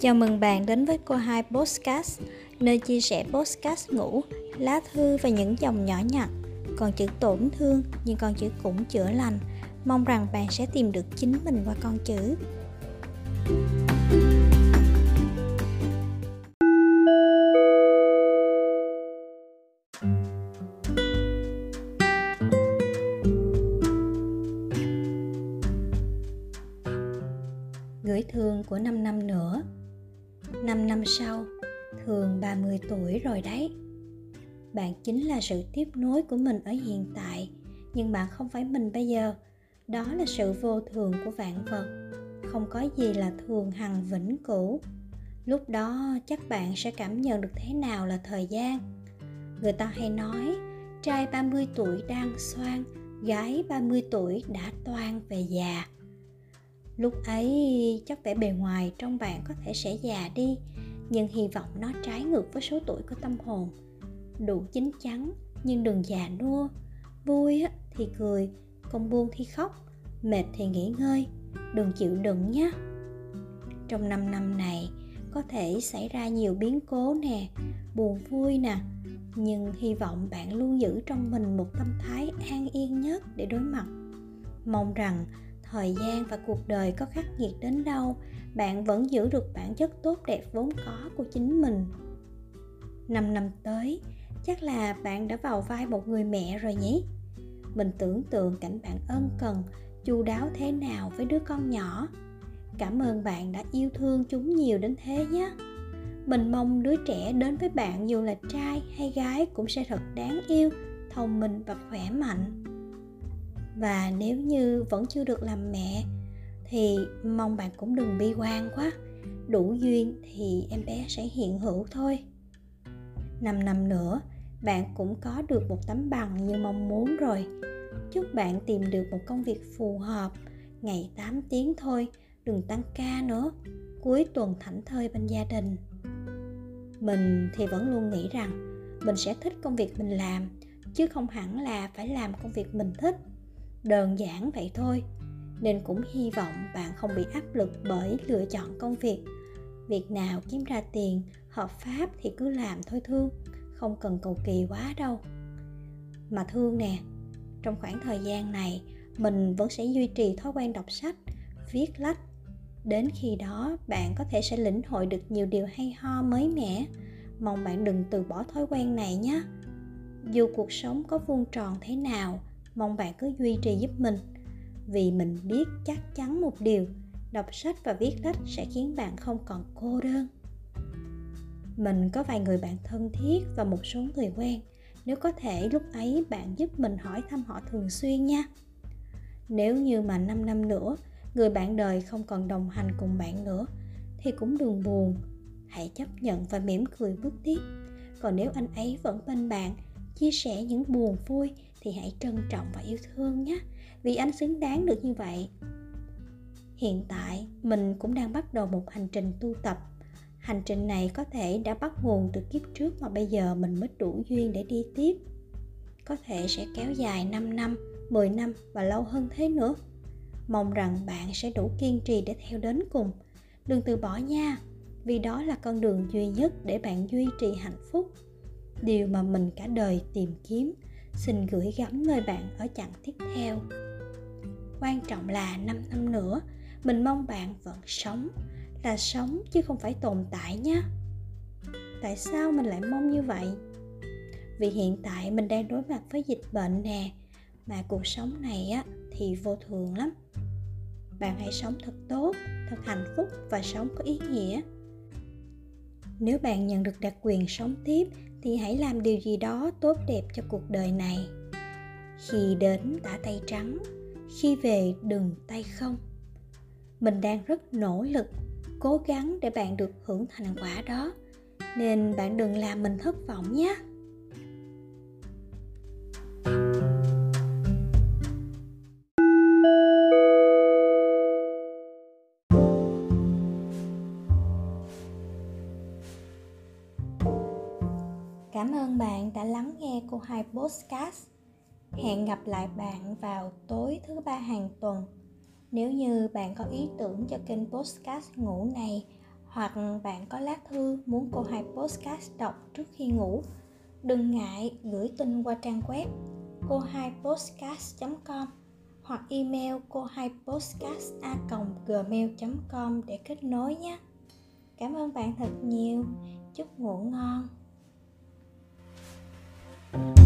Chào mừng bạn đến với cô hai Postcast, nơi chia sẻ postcast ngủ, lá thư và những dòng nhỏ nhặt. Còn chữ tổn thương nhưng con chữ cũng chữa lành. Mong rằng bạn sẽ tìm được chính mình qua con chữ. Gửi thương của 5 năm nữa 5 năm sau, thường 30 tuổi rồi đấy. Bạn chính là sự tiếp nối của mình ở hiện tại, nhưng bạn không phải mình bây giờ. Đó là sự vô thường của vạn vật. Không có gì là thường hằng vĩnh cửu. Lúc đó chắc bạn sẽ cảm nhận được thế nào là thời gian. Người ta hay nói, trai 30 tuổi đang xoan, gái 30 tuổi đã toan về già lúc ấy, chắc vẻ bề ngoài trong bạn có thể sẽ già đi, nhưng hy vọng nó trái ngược với số tuổi của tâm hồn. Đủ chín chắn, nhưng đừng già nua. Vui thì cười còn buông thì khóc. Mệt thì nghỉ ngơi, đừng chịu đựng nhé. Trong 5 năm này, có thể xảy ra nhiều biến cố nè, buồn vui nè, nhưng hy vọng bạn luôn giữ trong mình một tâm thái an yên nhất để đối mặt. Mong rằng thời gian và cuộc đời có khắc nghiệt đến đâu, bạn vẫn giữ được bản chất tốt đẹp vốn có của chính mình. Năm năm tới, chắc là bạn đã vào vai một người mẹ rồi nhỉ? Mình tưởng tượng cảnh bạn ân cần, chu đáo thế nào với đứa con nhỏ. Cảm ơn bạn đã yêu thương chúng nhiều đến thế nhé. Mình mong đứa trẻ đến với bạn dù là trai hay gái cũng sẽ thật đáng yêu, thông minh và khỏe mạnh và nếu như vẫn chưa được làm mẹ, thì mong bạn cũng đừng bi quan quá. Đủ duyên thì em bé sẽ hiện hữu thôi. 5 năm nữa, bạn cũng có được một tấm bằng như mong muốn rồi. Chúc bạn tìm được một công việc phù hợp, ngày 8 tiếng thôi, đừng tăng ca nữa. Cuối tuần thảnh thơi bên gia đình. Mình thì vẫn luôn nghĩ rằng mình sẽ thích công việc mình làm, chứ không hẳn là phải làm công việc mình thích đơn giản vậy thôi. Nên cũng hy vọng bạn không bị áp lực bởi lựa chọn công việc. Việc nào kiếm ra tiền, hợp pháp thì cứ làm thôi thương, không cần cầu kỳ quá đâu. Mà thương nè, trong khoảng thời gian này, mình vẫn sẽ duy trì thói quen đọc sách, viết lách. Đến khi đó, bạn có thể sẽ lĩnh hội được nhiều điều hay ho mới mẻ. Mong bạn đừng từ bỏ thói quen này nhé. Dù cuộc sống có vuông tròn thế nào mong bạn cứ duy trì giúp mình, vì mình biết chắc chắn một điều, đọc sách và viết lách sẽ khiến bạn không còn cô đơn. Mình có vài người bạn thân thiết và một số người quen, nếu có thể lúc ấy bạn giúp mình hỏi thăm họ thường xuyên nha. Nếu như mà 5 năm nữa, người bạn đời không còn đồng hành cùng bạn nữa, thì cũng đừng buồn, hãy chấp nhận và mỉm cười bước tiếp. Còn nếu anh ấy vẫn bên bạn chia sẻ những buồn vui thì hãy trân trọng và yêu thương nhé vì anh xứng đáng được như vậy hiện tại mình cũng đang bắt đầu một hành trình tu tập hành trình này có thể đã bắt nguồn từ kiếp trước mà bây giờ mình mới đủ duyên để đi tiếp có thể sẽ kéo dài 5 năm, 10 năm và lâu hơn thế nữa. Mong rằng bạn sẽ đủ kiên trì để theo đến cùng. Đừng từ bỏ nha, vì đó là con đường duy nhất để bạn duy trì hạnh phúc. Điều mà mình cả đời tìm kiếm, xin gửi gắm nơi bạn ở chặng tiếp theo. Quan trọng là 5 năm nữa, mình mong bạn vẫn sống, là sống chứ không phải tồn tại nhé tại sao mình lại mong như vậy? Vì hiện tại mình đang đối mặt với dịch bệnh nè, mà cuộc sống này á thì vô thường lắm. Bạn hãy sống thật tốt, thật hạnh phúc và sống có ý nghĩa. Nếu bạn nhận được đặc quyền sống tiếp thì hãy làm điều gì đó tốt đẹp cho cuộc đời này. Khi đến đã tay trắng, khi về đừng tay không. Mình đang rất nỗ lực, cố gắng để bạn được hưởng thành quả đó. Nên bạn đừng làm mình thất vọng nhé. Cảm ơn bạn đã lắng nghe cô hai podcast. Hẹn gặp lại bạn vào tối thứ ba hàng tuần. Nếu như bạn có ý tưởng cho kênh podcast ngủ này, hoặc bạn có lá thư muốn cô hai Podcast đọc trước khi ngủ, đừng ngại gửi tin qua trang web cô hai podcast com hoặc email cô hai podcast a gmail com để kết nối nhé cảm ơn bạn thật nhiều chúc ngủ ngon Bye.